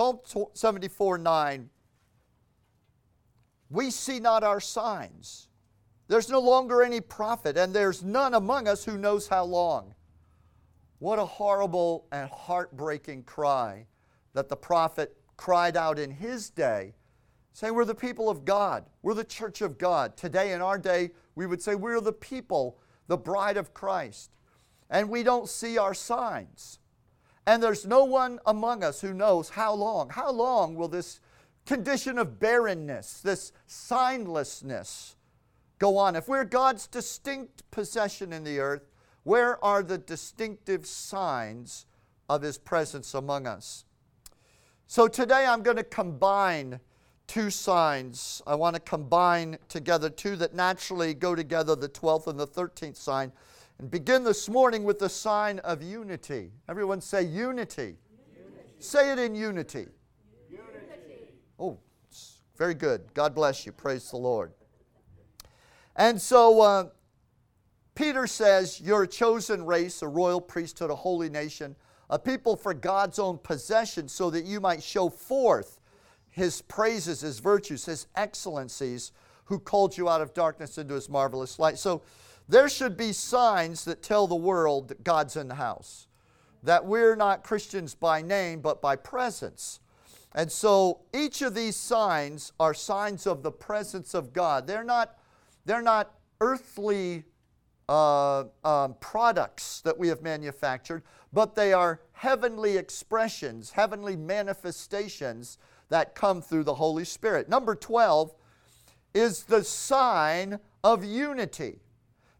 Psalm 74 9, we see not our signs. There's no longer any prophet, and there's none among us who knows how long. What a horrible and heartbreaking cry that the prophet cried out in his day, saying, We're the people of God, we're the church of God. Today, in our day, we would say, We're the people, the bride of Christ, and we don't see our signs. And there's no one among us who knows how long. How long will this condition of barrenness, this signlessness, go on? If we're God's distinct possession in the earth, where are the distinctive signs of His presence among us? So today I'm going to combine two signs. I want to combine together two that naturally go together the 12th and the 13th sign. And begin this morning with the sign of unity. Everyone say unity. unity. Say it in unity. Unity. Oh, very good. God bless you. Praise the Lord. And so uh, Peter says, You're a chosen race, a royal priesthood, a holy nation, a people for God's own possession, so that you might show forth his praises, his virtues, his excellencies, who called you out of darkness into his marvelous light. So there should be signs that tell the world that God's in the house, that we're not Christians by name, but by presence. And so each of these signs are signs of the presence of God. They're not, they're not earthly uh, um, products that we have manufactured, but they are heavenly expressions, heavenly manifestations that come through the Holy Spirit. Number 12 is the sign of unity.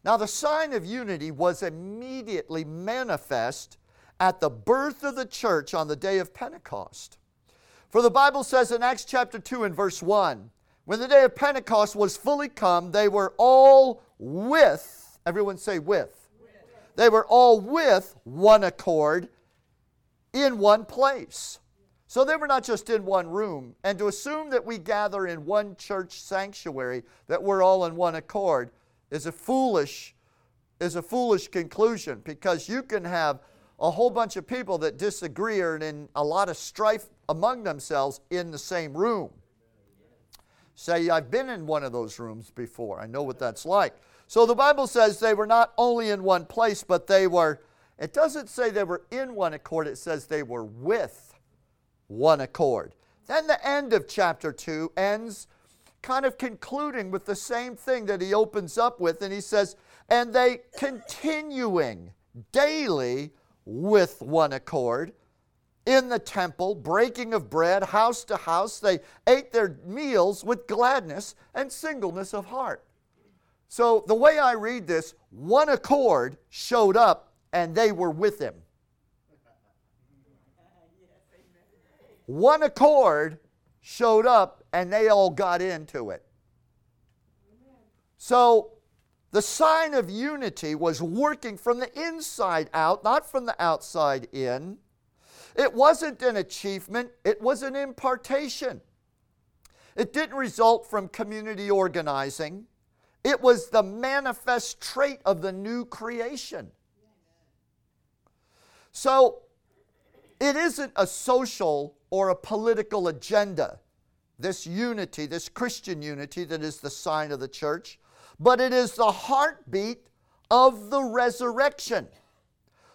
Now, the sign of unity was immediately manifest at the birth of the church on the day of Pentecost. For the Bible says in Acts chapter 2 and verse 1 when the day of Pentecost was fully come, they were all with Everyone say with. They were all with one accord in one place. So they were not just in one room. And to assume that we gather in one church sanctuary, that we're all in one accord, is a foolish, is a foolish conclusion because you can have a whole bunch of people that disagree and in a lot of strife among themselves in the same room. Say, I've been in one of those rooms before. I know what that's like. So the Bible says they were not only in one place, but they were, it doesn't say they were in one accord, it says they were with one accord. Then the end of chapter 2 ends kind of concluding with the same thing that he opens up with, and he says, and they continuing daily with one accord in the temple, breaking of bread, house to house, they ate their meals with gladness and singleness of heart. So, the way I read this, one accord showed up and they were with him. One accord showed up and they all got into it. So, the sign of unity was working from the inside out, not from the outside in. It wasn't an achievement, it was an impartation. It didn't result from community organizing. It was the manifest trait of the new creation. So it isn't a social or a political agenda, this unity, this Christian unity that is the sign of the church, but it is the heartbeat of the resurrection.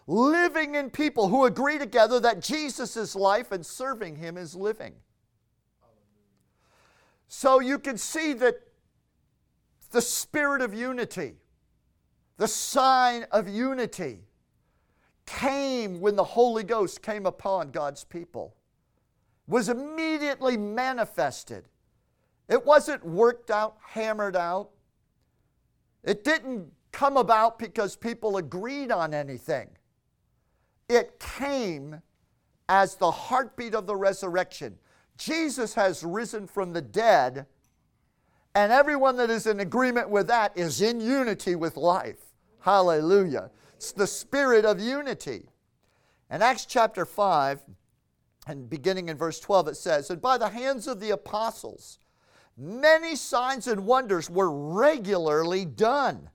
Living in people who agree together that Jesus is life and serving Him is living. So you can see that the spirit of unity, the sign of unity, came when the Holy Ghost came upon God's people, was immediately manifested. It wasn't worked out, hammered out. It didn't come about because people agreed on anything. It came as the heartbeat of the resurrection. Jesus has risen from the dead and everyone that is in agreement with that is in unity with life. Hallelujah. It's the spirit of unity. In Acts chapter 5, and beginning in verse 12, it says, And by the hands of the apostles, many signs and wonders were regularly done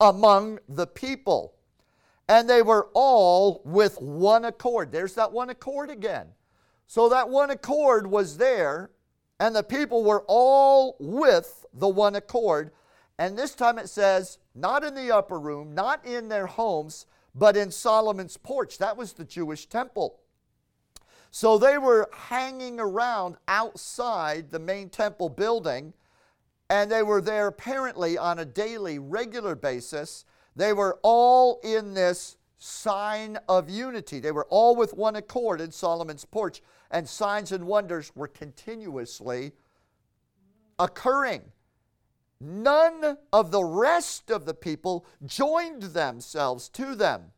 among the people. And they were all with one accord. There's that one accord again. So that one accord was there, and the people were all with the one accord. And this time it says, not in the upper room, not in their homes, but in Solomon's porch. That was the Jewish temple. So they were hanging around outside the main temple building, and they were there apparently on a daily, regular basis. They were all in this sign of unity. They were all with one accord in Solomon's porch, and signs and wonders were continuously occurring. None of the rest of the people joined themselves to them,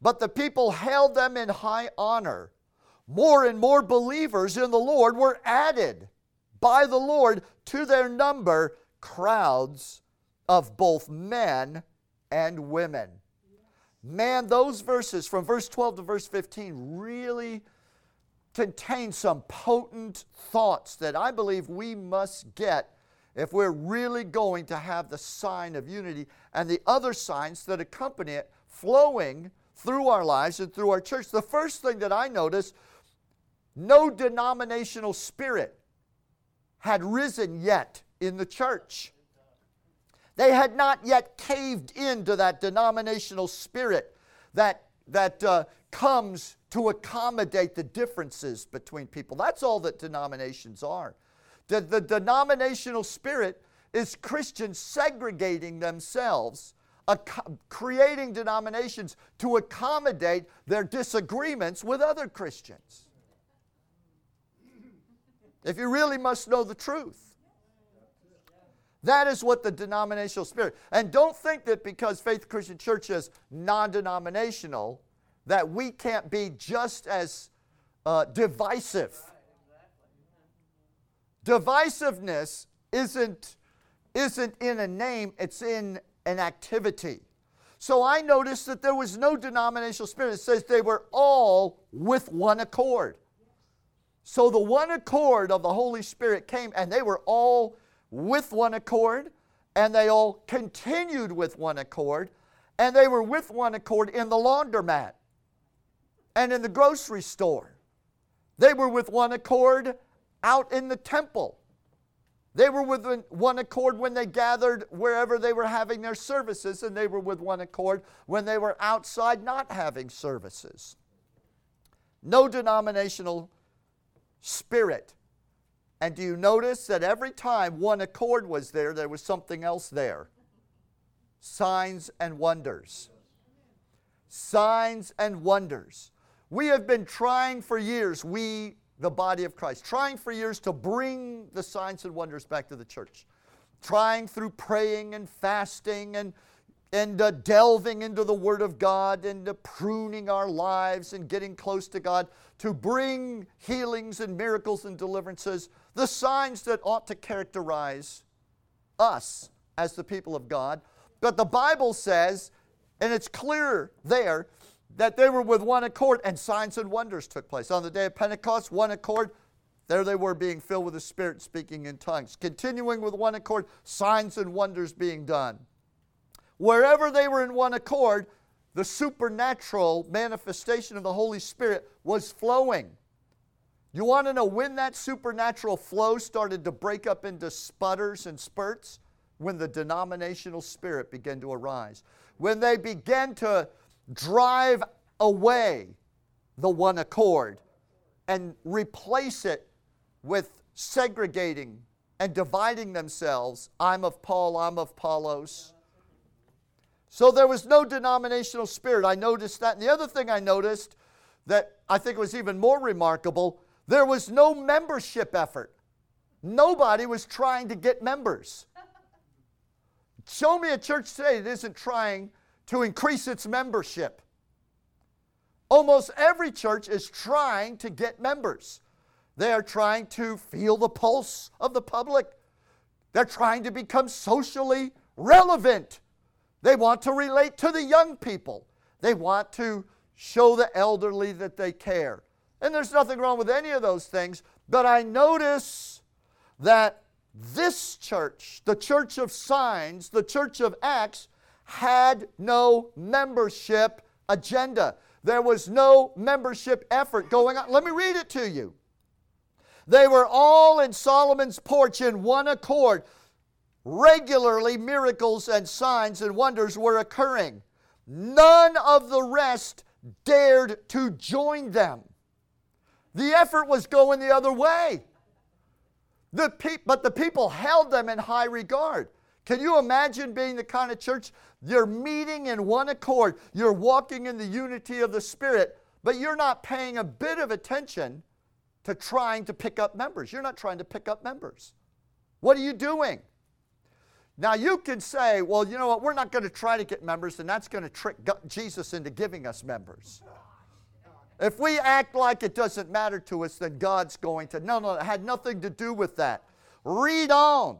but the people held them in high honor. More and more believers in the Lord were added by the Lord to their number, crowds of both men and women. Man, those verses from verse 12 to verse 15 really contain some potent thoughts that I believe we must get if we're really going to have the sign of unity and the other signs that accompany it flowing through our lives and through our church. The first thing that I noticed no denominational spirit had risen yet in the church. They had not yet caved into that denominational spirit that, that uh, comes to accommodate the differences between people. That's all that denominations are. The, the denominational spirit is Christians segregating themselves, creating denominations to accommodate their disagreements with other Christians. If you really must know the truth. That is what the denominational spirit. And don't think that because Faith Christian Church is non denominational, that we can't be just as uh, divisive. Divisiveness isn't, isn't in a name, it's in an activity. So I noticed that there was no denominational spirit. It says they were all with one accord. So the one accord of the Holy Spirit came, and they were all with one accord, and they all continued with one accord, and they were with one accord in the laundromat and in the grocery store. They were with one accord out in the temple. They were with one accord when they gathered wherever they were having their services, and they were with one accord when they were outside not having services. No denominational spirit and do you notice that every time one accord was there, there was something else there? Signs and wonders. Signs and wonders. We have been trying for years, we, the body of Christ, trying for years to bring the signs and wonders back to the church. Trying through praying and fasting and and uh, delving into the Word of God and uh, pruning our lives and getting close to God to bring healings and miracles and deliverances, the signs that ought to characterize us as the people of God. But the Bible says, and it's clear there, that they were with one accord and signs and wonders took place. On the day of Pentecost, one accord, there they were being filled with the Spirit, speaking in tongues. Continuing with one accord, signs and wonders being done. Wherever they were in one accord, the supernatural manifestation of the Holy Spirit was flowing. You want to know when that supernatural flow started to break up into sputters and spurts? When the denominational spirit began to arise. When they began to drive away the one accord and replace it with segregating and dividing themselves. I'm of Paul, I'm of Apollos. So there was no denominational spirit. I noticed that. And the other thing I noticed that I think was even more remarkable there was no membership effort. Nobody was trying to get members. Show me a church today that isn't trying to increase its membership. Almost every church is trying to get members. They are trying to feel the pulse of the public. They're trying to become socially relevant. They want to relate to the young people. They want to show the elderly that they care. And there's nothing wrong with any of those things, but I notice that this church, the church of signs, the church of Acts, had no membership agenda. There was no membership effort going on. Let me read it to you. They were all in Solomon's porch in one accord. Regularly, miracles and signs and wonders were occurring. None of the rest dared to join them. The effort was going the other way. The pe- but the people held them in high regard. Can you imagine being the kind of church you're meeting in one accord, you're walking in the unity of the Spirit, but you're not paying a bit of attention to trying to pick up members? You're not trying to pick up members. What are you doing? Now, you can say, well, you know what, we're not going to try to get members, and that's going to trick Jesus into giving us members. If we act like it doesn't matter to us, then God's going to. No, no, it had nothing to do with that. Read on.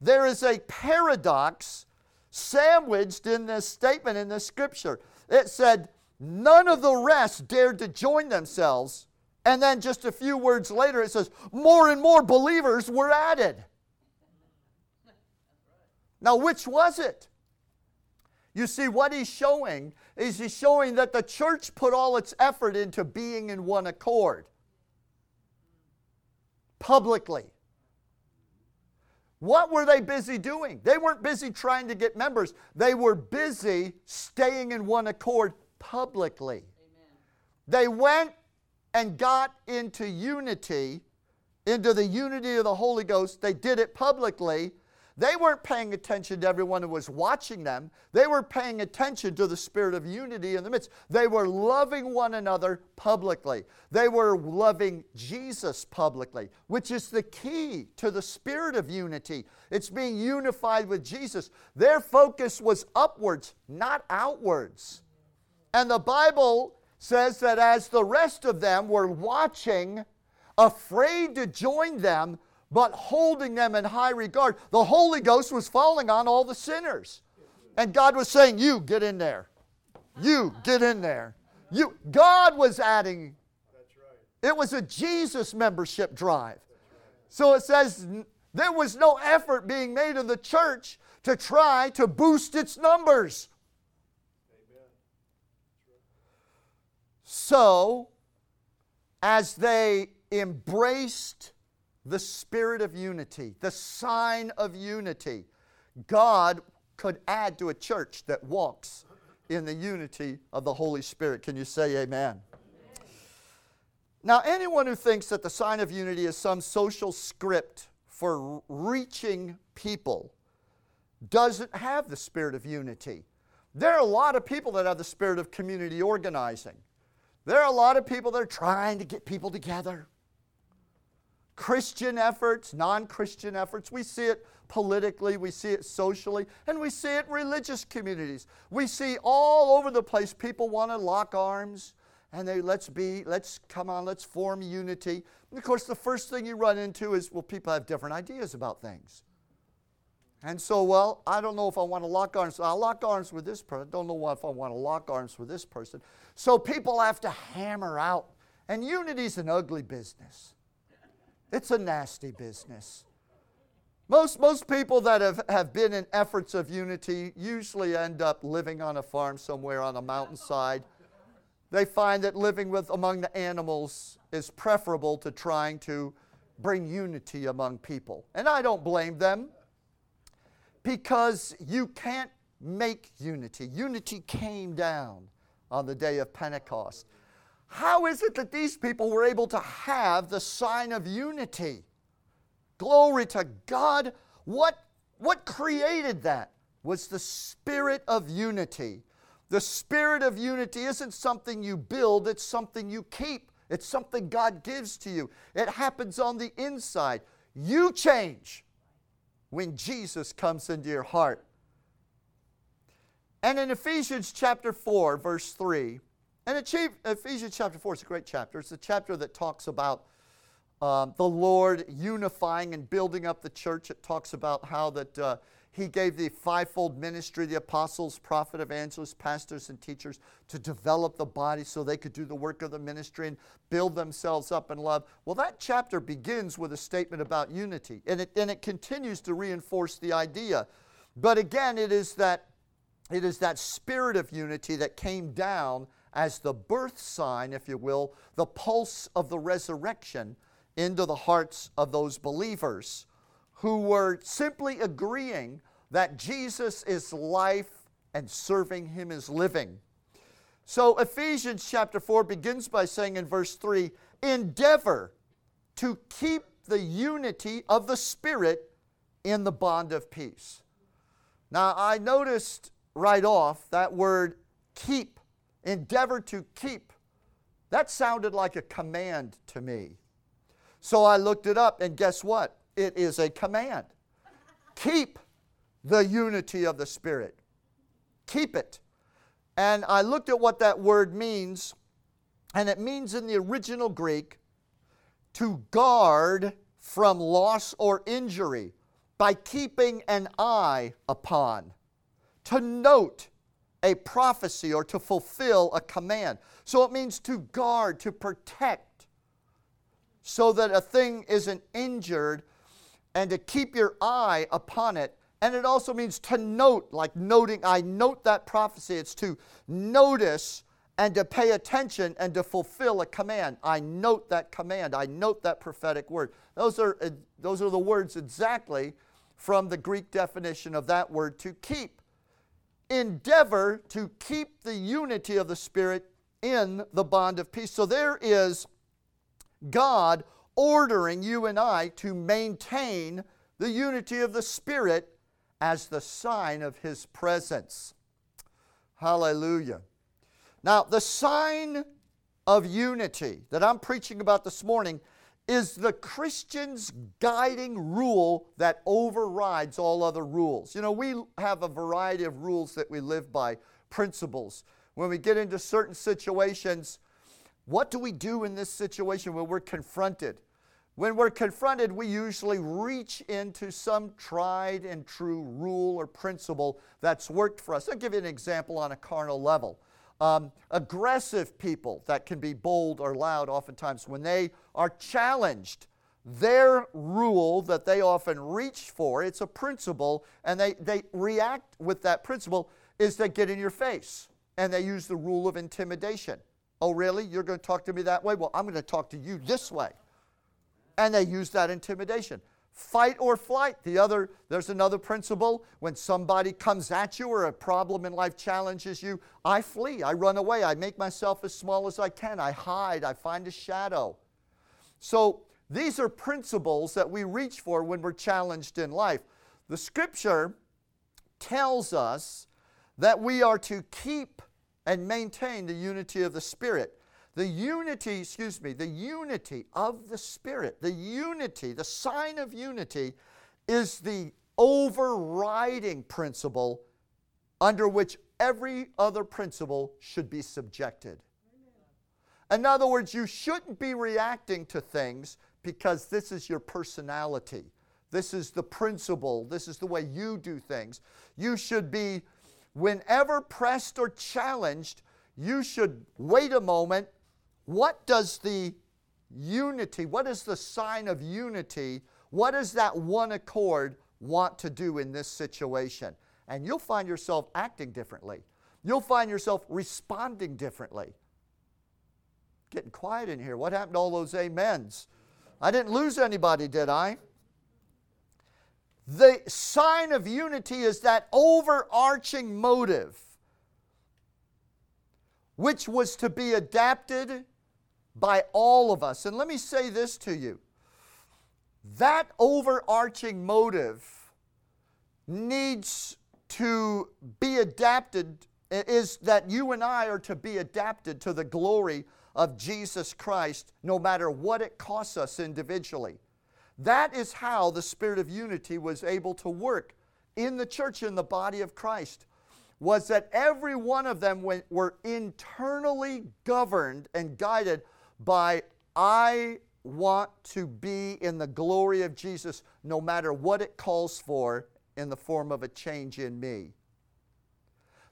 There is a paradox sandwiched in this statement in this scripture. It said, None of the rest dared to join themselves. And then just a few words later, it says, More and more believers were added. Now, which was it? You see, what he's showing is he's showing that the church put all its effort into being in one accord publicly. What were they busy doing? They weren't busy trying to get members, they were busy staying in one accord publicly. Amen. They went and got into unity, into the unity of the Holy Ghost. They did it publicly they weren't paying attention to everyone who was watching them. They were paying attention to the spirit of unity in the midst. They were loving one another publicly. They were loving Jesus publicly, which is the key to the spirit of unity. It's being unified with Jesus. Their focus was upwards, not outwards. And the Bible says that as the rest of them were watching, afraid to join them, but holding them in high regard. The Holy Ghost was falling on all the sinners. And God was saying, You get in there. You get in there. You God was adding. It was a Jesus membership drive. So it says there was no effort being made of the church to try to boost its numbers. So, as they embraced the spirit of unity, the sign of unity. God could add to a church that walks in the unity of the Holy Spirit. Can you say amen? Now, anyone who thinks that the sign of unity is some social script for reaching people doesn't have the spirit of unity. There are a lot of people that have the spirit of community organizing. There are a lot of people that are trying to get people together. Christian efforts, non Christian efforts. We see it politically, we see it socially, and we see it in religious communities. We see all over the place people want to lock arms and they let's be, let's come on, let's form unity. And of course, the first thing you run into is well, people have different ideas about things. And so, well, I don't know if I want to lock arms. I'll lock arms with this person. I don't know if I want to lock arms with this person. So people have to hammer out. And unity's an ugly business. It's a nasty business. Most, most people that have, have been in efforts of unity usually end up living on a farm somewhere on a mountainside. They find that living with among the animals is preferable to trying to bring unity among people. And I don't blame them because you can't make unity. Unity came down on the day of Pentecost. How is it that these people were able to have the sign of unity? Glory to God. What, what created that was the spirit of unity. The spirit of unity isn't something you build, it's something you keep. It's something God gives to you. It happens on the inside. You change when Jesus comes into your heart. And in Ephesians chapter 4, verse 3, and Ephesians chapter 4 is a great chapter. It's a chapter that talks about um, the Lord unifying and building up the church. It talks about how that uh, He gave the fivefold ministry, the apostles, prophet, evangelists, pastors, and teachers, to develop the body so they could do the work of the ministry and build themselves up in love. Well, that chapter begins with a statement about unity, and it, and it continues to reinforce the idea. But again, it is that it is that spirit of unity that came down as the birth sign, if you will, the pulse of the resurrection into the hearts of those believers who were simply agreeing that Jesus is life and serving him is living. So Ephesians chapter 4 begins by saying in verse 3 endeavor to keep the unity of the Spirit in the bond of peace. Now, I noticed right off that word keep, endeavor to keep. That sounded like a command to me. So I looked it up, and guess what? It is a command. keep the unity of the Spirit. Keep it. And I looked at what that word means, and it means in the original Greek to guard from loss or injury by keeping an eye upon, to note a prophecy or to fulfill a command. So it means to guard, to protect, so that a thing isn't injured, and to keep your eye upon it. And it also means to note, like noting, I note that prophecy. It's to notice and to pay attention and to fulfill a command. I note that command. I note that prophetic word. Those are, uh, those are the words exactly from the Greek definition of that word to keep. Endeavor to keep the unity of the Spirit in the bond of peace. So there is God ordering you and I to maintain the unity of the Spirit as the sign of His presence. Hallelujah. Now, the sign of unity that I'm preaching about this morning is the Christian's guiding rule that overrides all other rules. You know, we have a variety of rules that we live by, principles. When we get into certain situations, what do we do in this situation when we're confronted? When we're confronted, we usually reach into some tried and true rule or principle that's worked for us. I'll give you an example on a carnal level. Um, aggressive people that can be bold or loud, oftentimes, when they are challenged, their rule that they often reach for, it's a principle, and they, they react with that principle, is they get in your face and they use the rule of intimidation. Oh, really? You're going to talk to me that way? Well, I'm going to talk to you this way. And they use that intimidation. Fight or flight. The other, there's another principle. When somebody comes at you or a problem in life challenges you, I flee, I run away, I make myself as small as I can, I hide, I find a shadow. So these are principles that we reach for when we're challenged in life. The scripture tells us that we are to keep and maintain the unity of the Spirit. The unity, excuse me, the unity of the Spirit, the unity, the sign of unity is the overriding principle under which every other principle should be subjected. In other words, you shouldn't be reacting to things because this is your personality. This is the principle. This is the way you do things. You should be, whenever pressed or challenged, you should wait a moment what does the unity, what is the sign of unity, what does that one accord want to do in this situation? And you'll find yourself acting differently. You'll find yourself responding differently. Getting quiet in here. What happened to all those amens? I didn't lose anybody, did I? The sign of unity is that overarching motive, which was to be adapted by all of us. And let me say this to you that overarching motive needs to be adapted, is that you and I are to be adapted to the glory of Jesus Christ, no matter what it costs us individually. That is how the spirit of unity was able to work in the church, in the body of Christ, was that every one of them were internally governed and guided by I want to be in the glory of Jesus no matter what it calls for in the form of a change in me.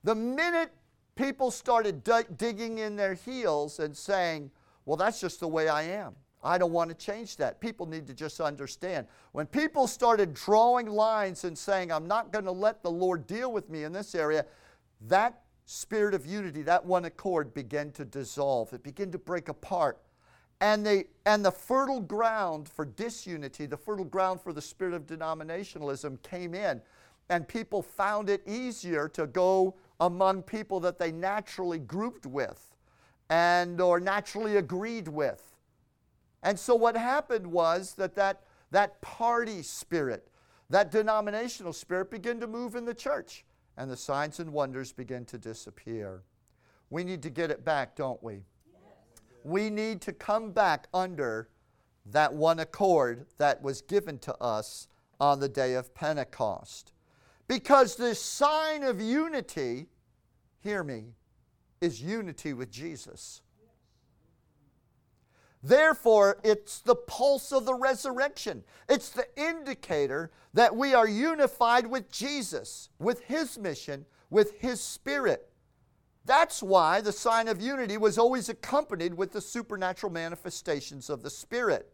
The minute people started d- digging in their heels and saying, Well, that's just the way I am. I don't want to change that. People need to just understand. When people started drawing lines and saying, I'm not going to let the Lord deal with me in this area, that spirit of unity, that one accord began to dissolve. It began to break apart. and the, and the fertile ground for disunity, the fertile ground for the spirit of denominationalism came in. And people found it easier to go among people that they naturally grouped with and or naturally agreed with. And so what happened was that that, that party spirit, that denominational spirit began to move in the church and the signs and wonders begin to disappear. We need to get it back, don't we? We need to come back under that one accord that was given to us on the day of Pentecost. Because the sign of unity, hear me, is unity with Jesus. Therefore, it's the pulse of the resurrection. It's the indicator that we are unified with Jesus, with His mission, with His Spirit. That's why the sign of unity was always accompanied with the supernatural manifestations of the Spirit.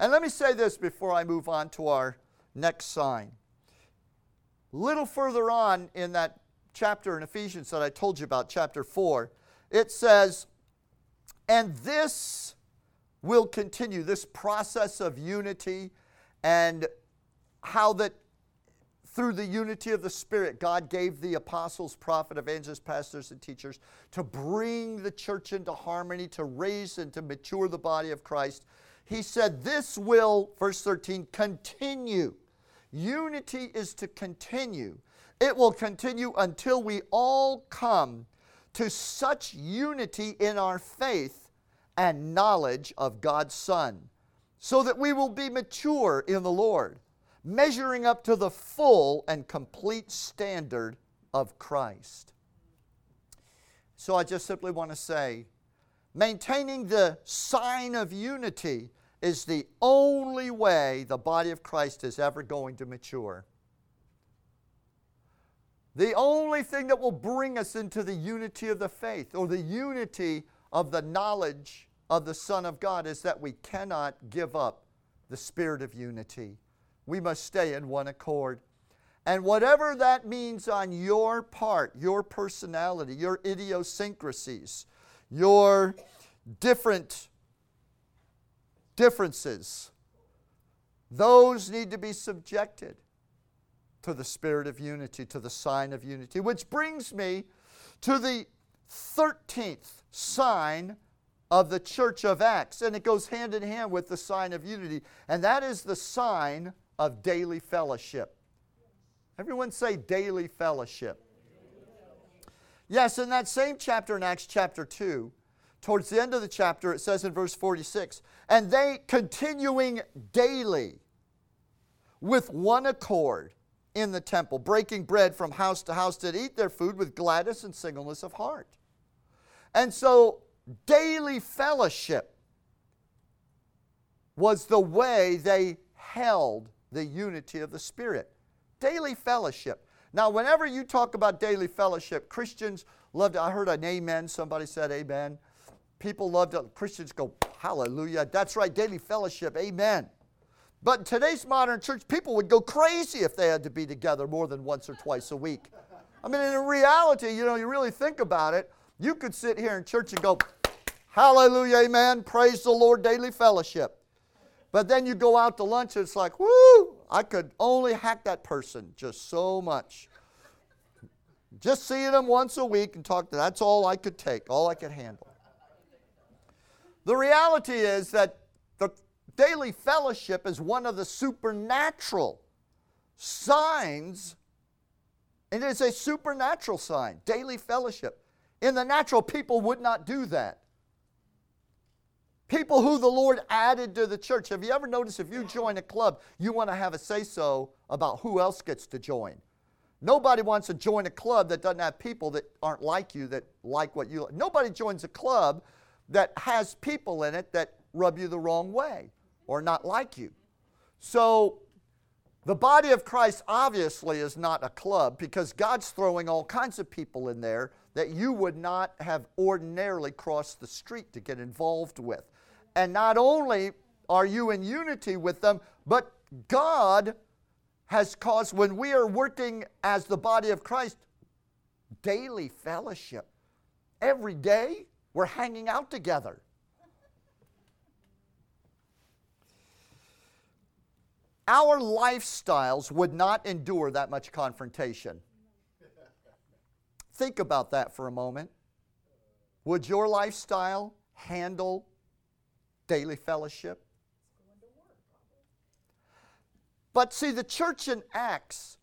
And let me say this before I move on to our next sign. A little further on in that chapter in Ephesians that I told you about, chapter 4, it says, And this will continue, this process of unity and how that through the unity of the Spirit, God gave the apostles, prophets, evangelists, pastors, and teachers to bring the church into harmony, to raise and to mature the body of Christ. He said, This will, verse 13, continue. Unity is to continue. It will continue until we all come to such unity in our faith and knowledge of God's Son, so that we will be mature in the Lord measuring up to the full and complete standard of Christ. So I just simply want to say maintaining the sign of unity is the only way the body of Christ is ever going to mature. The only thing that will bring us into the unity of the faith or the unity of the knowledge of the Son of God is that we cannot give up the spirit of unity. We must stay in one accord. And whatever that means on your part, your personality, your idiosyncrasies, your different differences, those need to be subjected to the spirit of unity, to the sign of unity. Which brings me to the 13th sign of the church of Acts. And it goes hand in hand with the sign of unity. And that is the sign of daily fellowship. Everyone say daily fellowship. Yes, in that same chapter in Acts chapter 2, towards the end of the chapter, it says in verse 46 and they continuing daily with one accord in the temple, breaking bread from house to house, did eat their food with gladness and singleness of heart. And so, daily fellowship was the way they held the unity of the Spirit. Daily fellowship. Now, whenever you talk about daily fellowship, Christians love to, I heard an amen, somebody said amen. People love to, Christians go, hallelujah. That's right, daily fellowship, amen. But in today's modern church, people would go crazy if they had to be together more than once or twice a week. I mean, in reality, you know, you really think about it, you could sit here in church and go, hallelujah, amen, praise the Lord, daily fellowship. But then you go out to lunch and it's like, whoo, I could only hack that person just so much. Just seeing them once a week and talk to that's all I could take, all I could handle. The reality is that the daily fellowship is one of the supernatural signs, and it is a supernatural sign, daily fellowship. In the natural, people would not do that. People who the Lord added to the church. Have you ever noticed if you join a club, you want to have a say so about who else gets to join? Nobody wants to join a club that doesn't have people that aren't like you, that like what you like. Nobody joins a club that has people in it that rub you the wrong way or not like you. So, the body of Christ obviously is not a club because God's throwing all kinds of people in there that you would not have ordinarily crossed the street to get involved with. And not only are you in unity with them, but God has caused, when we are working as the body of Christ, daily fellowship. Every day we're hanging out together. Our lifestyles would not endure that much confrontation. Think about that for a moment. Would your lifestyle handle daily fellowship? But see, the church in Acts,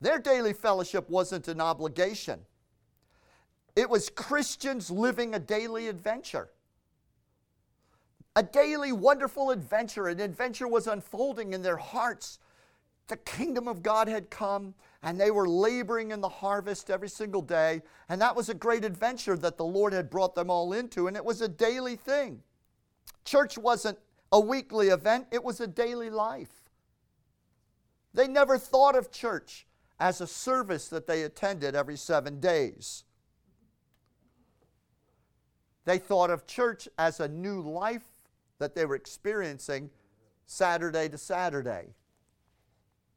their daily fellowship wasn't an obligation. It was Christians living a daily adventure. A daily wonderful adventure. An adventure was unfolding in their hearts. The kingdom of God had come, and they were laboring in the harvest every single day. And that was a great adventure that the Lord had brought them all into, and it was a daily thing. Church wasn't a weekly event, it was a daily life. They never thought of church as a service that they attended every seven days. They thought of church as a new life that they were experiencing Saturday to Saturday.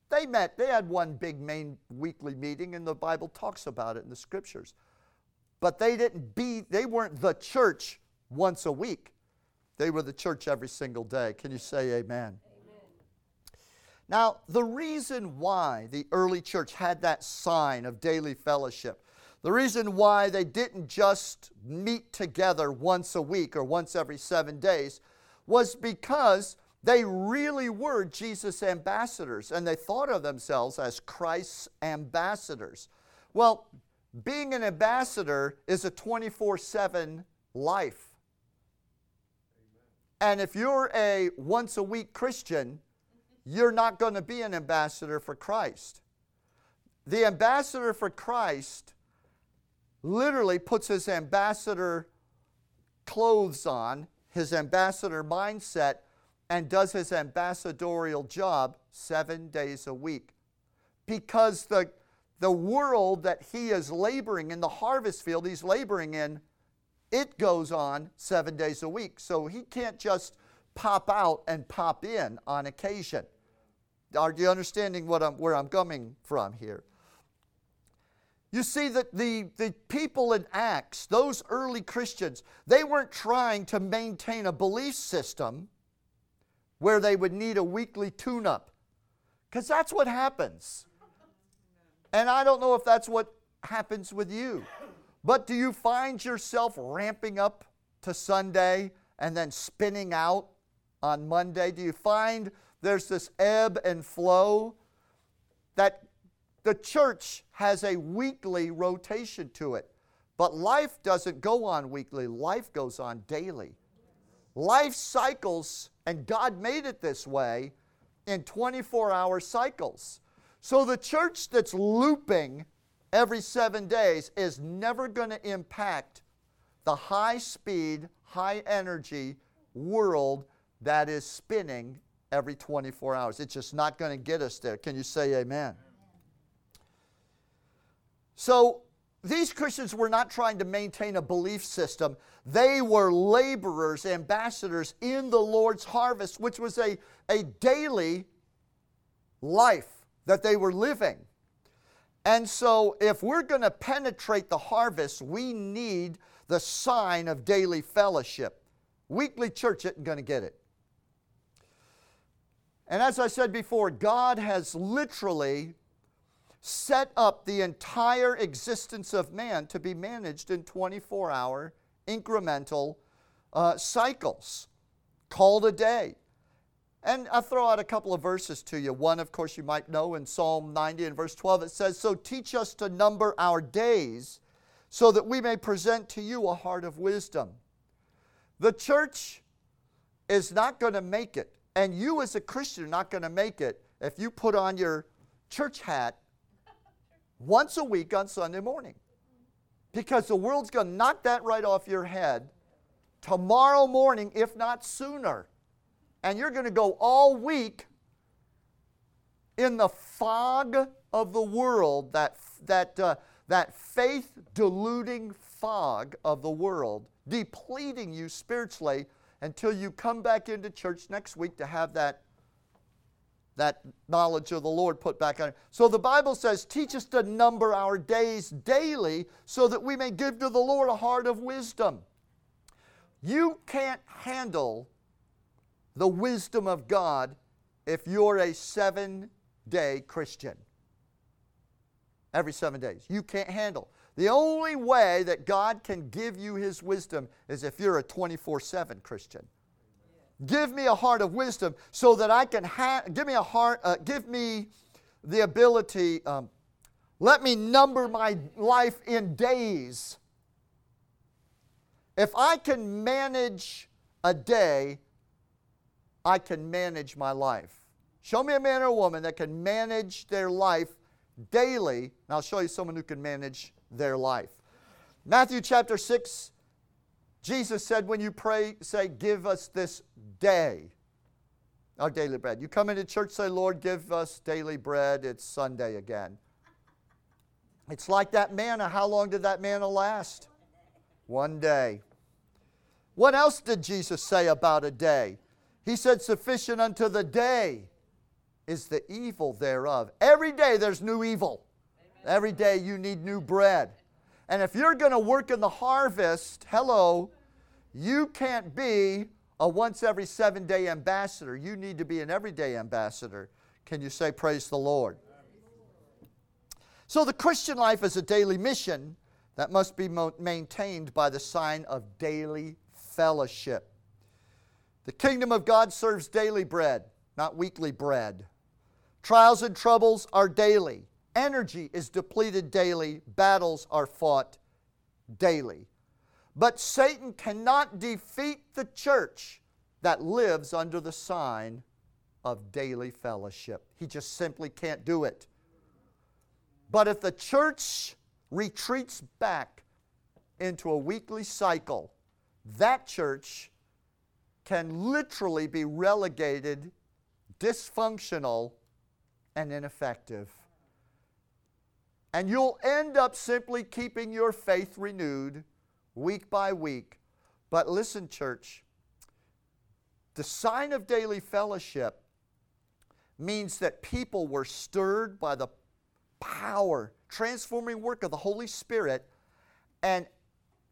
They met, they had one big main weekly meeting, and the Bible talks about it in the scriptures. But they didn't be, they weren't the church once a week. They were the church every single day. Can you say amen? Now, the reason why the early church had that sign of daily fellowship, the reason why they didn't just meet together once a week or once every seven days, was because they really were Jesus' ambassadors and they thought of themselves as Christ's ambassadors. Well, being an ambassador is a 24 7 life. And if you're a once a week Christian, you're not going to be an ambassador for Christ. The ambassador for Christ literally puts his ambassador clothes on, his ambassador mindset, and does his ambassadorial job seven days a week. Because the, the world that he is laboring in, the harvest field he's laboring in, it goes on seven days a week. So he can't just pop out and pop in on occasion. Are you understanding what I'm, where I'm coming from here? You see that the, the people in Acts, those early Christians, they weren't trying to maintain a belief system where they would need a weekly tune up. Because that's what happens. And I don't know if that's what happens with you. But do you find yourself ramping up to Sunday and then spinning out on Monday? Do you find there's this ebb and flow that the church has a weekly rotation to it. But life doesn't go on weekly, life goes on daily. Life cycles, and God made it this way in 24 hour cycles. So the church that's looping every seven days is never going to impact the high speed, high energy world that is spinning every 24 hours. It's just not going to get us there. Can you say amen? So, these Christians were not trying to maintain a belief system. They were laborers, ambassadors in the Lord's harvest, which was a, a daily life that they were living. And so, if we're going to penetrate the harvest, we need the sign of daily fellowship. Weekly church isn't going to get it. And as I said before, God has literally set up the entire existence of man to be managed in 24 hour incremental uh, cycles called a day. And I'll throw out a couple of verses to you. One, of course, you might know in Psalm 90 and verse 12, it says, So teach us to number our days so that we may present to you a heart of wisdom. The church is not going to make it and you, as a Christian, are not going to make it if you put on your church hat once a week on Sunday morning. Because the world's going to knock that right off your head tomorrow morning, if not sooner. And you're going to go all week in the fog of the world, that, that, uh, that faith deluding fog of the world, depleting you spiritually until you come back into church next week to have that, that knowledge of the Lord put back on. So the Bible says, Teach us to number our days daily so that we may give to the Lord a heart of wisdom. You can't handle the wisdom of God if you're a seven day Christian. Every seven days. You can't handle. The only way that God can give you His wisdom is if you're a 24 7 Christian. Give me a heart of wisdom so that I can have, give me a heart, uh, give me the ability, um, let me number my life in days. If I can manage a day, I can manage my life. Show me a man or a woman that can manage their life daily, and I'll show you someone who can manage their life. Matthew chapter 6, Jesus said, when you pray, say, Give us this day our daily bread. You come into church, say, Lord, give us daily bread. It's Sunday again. It's like that manna. How long did that manna last? One day. What else did Jesus say about a day? He said, Sufficient unto the day is the evil thereof. Every day there's new evil. Every day you need new bread. And if you're going to work in the harvest, hello, you can't be a once every seven day ambassador. You need to be an everyday ambassador. Can you say, Praise the Lord? So the Christian life is a daily mission that must be maintained by the sign of daily fellowship. The kingdom of God serves daily bread, not weekly bread. Trials and troubles are daily. Energy is depleted daily. Battles are fought daily. But Satan cannot defeat the church that lives under the sign of daily fellowship. He just simply can't do it. But if the church retreats back into a weekly cycle, that church can literally be relegated dysfunctional and ineffective. And you'll end up simply keeping your faith renewed week by week. But listen, church, the sign of daily fellowship means that people were stirred by the power, transforming work of the Holy Spirit, and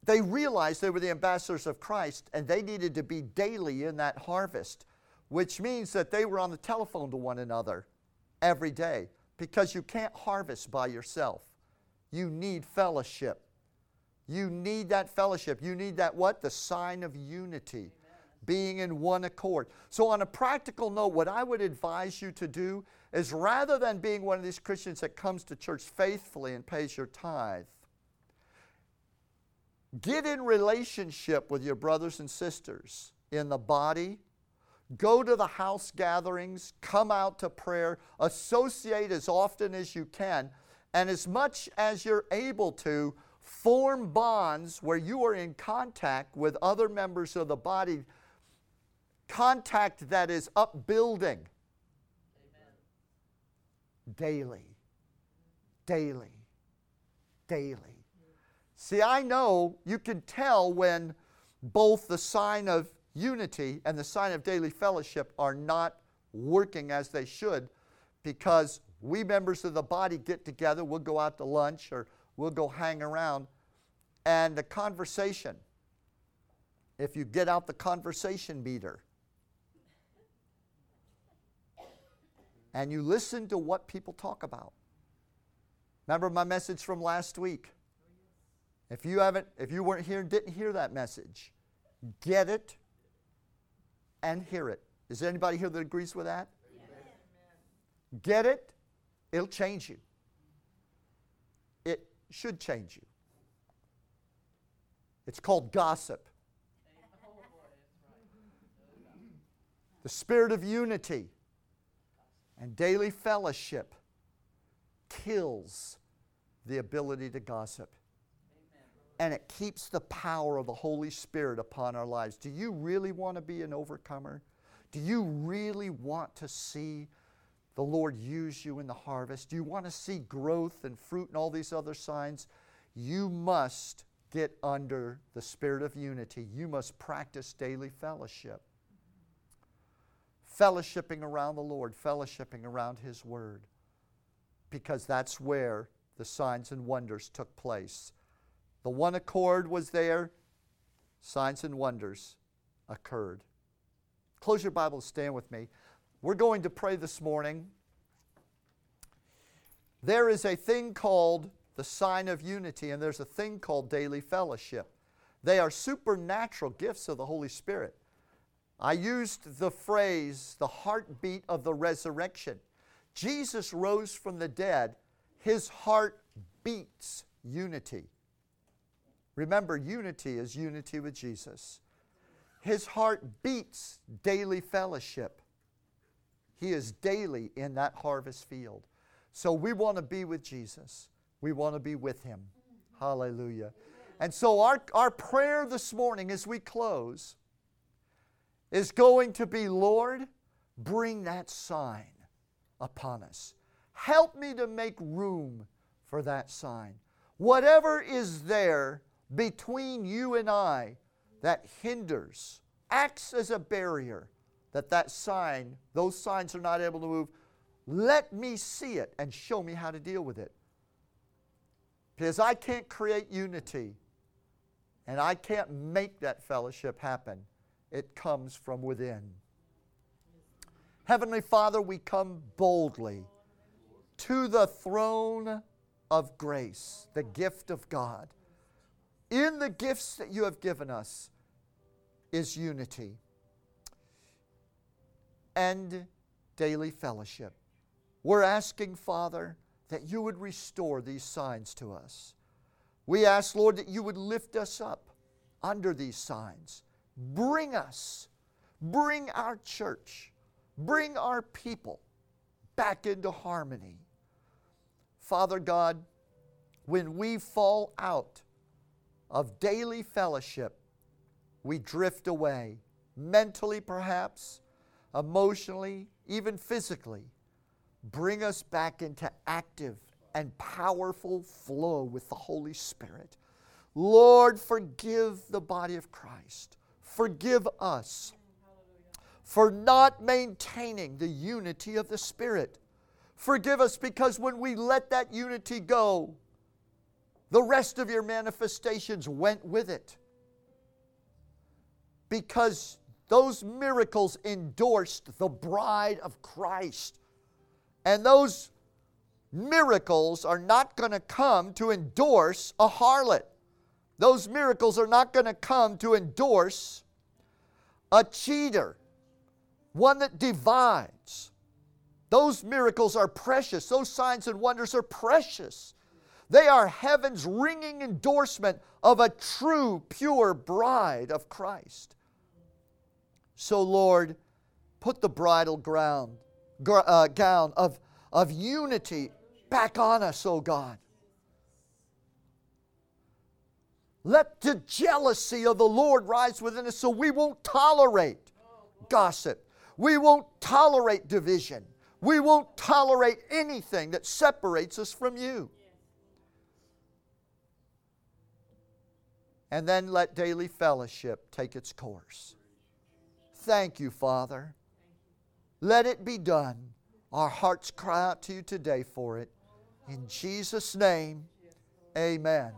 they realized they were the ambassadors of Christ and they needed to be daily in that harvest, which means that they were on the telephone to one another every day because you can't harvest by yourself. You need fellowship. You need that fellowship. You need that what? The sign of unity, being in one accord. So, on a practical note, what I would advise you to do is rather than being one of these Christians that comes to church faithfully and pays your tithe, get in relationship with your brothers and sisters in the body Go to the house gatherings, come out to prayer, associate as often as you can, and as much as you're able to, form bonds where you are in contact with other members of the body, contact that is upbuilding. Daily, daily, daily. See, I know you can tell when both the sign of unity and the sign of daily fellowship are not working as they should because we members of the body get together, we'll go out to lunch or we'll go hang around, and the conversation, if you get out the conversation meter and you listen to what people talk about. Remember my message from last week? If you haven't, if you weren't here and didn't hear that message, get it and hear it. Is there anybody here that agrees with that? Yes. Get it? It'll change you. Should change you. It's called gossip. The spirit of unity and daily fellowship kills the ability to gossip and it keeps the power of the Holy Spirit upon our lives. Do you really want to be an overcomer? Do you really want to see the Lord use you in the harvest? Do you want to see growth and fruit and all these other signs? You must get under the spirit of unity. You must practice daily fellowship. Fellowshipping around the Lord, fellowshipping around His Word, because that's where the signs and wonders took place. The one accord was there, signs and wonders occurred. Close your Bible, stand with me. We're going to pray this morning. There is a thing called the sign of unity, and there's a thing called daily fellowship. They are supernatural gifts of the Holy Spirit. I used the phrase, the heartbeat of the resurrection. Jesus rose from the dead, his heart beats unity. Remember, unity is unity with Jesus. His heart beats daily fellowship. He is daily in that harvest field. So we want to be with Jesus. We want to be with Him. Hallelujah. And so our, our prayer this morning as we close is going to be Lord, bring that sign upon us. Help me to make room for that sign. Whatever is there between you and I that hinders, acts as a barrier, that that sign, those signs are not able to move, let me see it and show me how to deal with it. Because I can't create unity and I can't make that fellowship happen. It comes from within. Heavenly Father, we come boldly to the throne of grace, the gift of God. In the gifts that you have given us is unity and daily fellowship. We're asking, Father, that you would restore these signs to us. We ask, Lord, that you would lift us up under these signs. Bring us, bring our church, bring our people back into harmony. Father God, when we fall out of daily fellowship, we drift away, mentally perhaps, emotionally, even physically. Bring us back into active and powerful flow with the Holy Spirit. Lord, forgive the body of Christ. Forgive us for not maintaining the unity of the Spirit. Forgive us because when we let that unity go, the rest of your manifestations went with it. Because those miracles endorsed the bride of Christ. And those miracles are not going to come to endorse a harlot. Those miracles are not going to come to endorse a cheater, one that divides. Those miracles are precious. Those signs and wonders are precious. They are heaven's ringing endorsement of a true, pure bride of Christ. So, Lord, put the bridal ground, uh, gown of, of unity back on us, oh God. Let the jealousy of the Lord rise within us so we won't tolerate gossip. We won't tolerate division. We won't tolerate anything that separates us from you. And then let daily fellowship take its course. Thank you, Father. Let it be done. Our hearts cry out to you today for it. In Jesus' name, amen.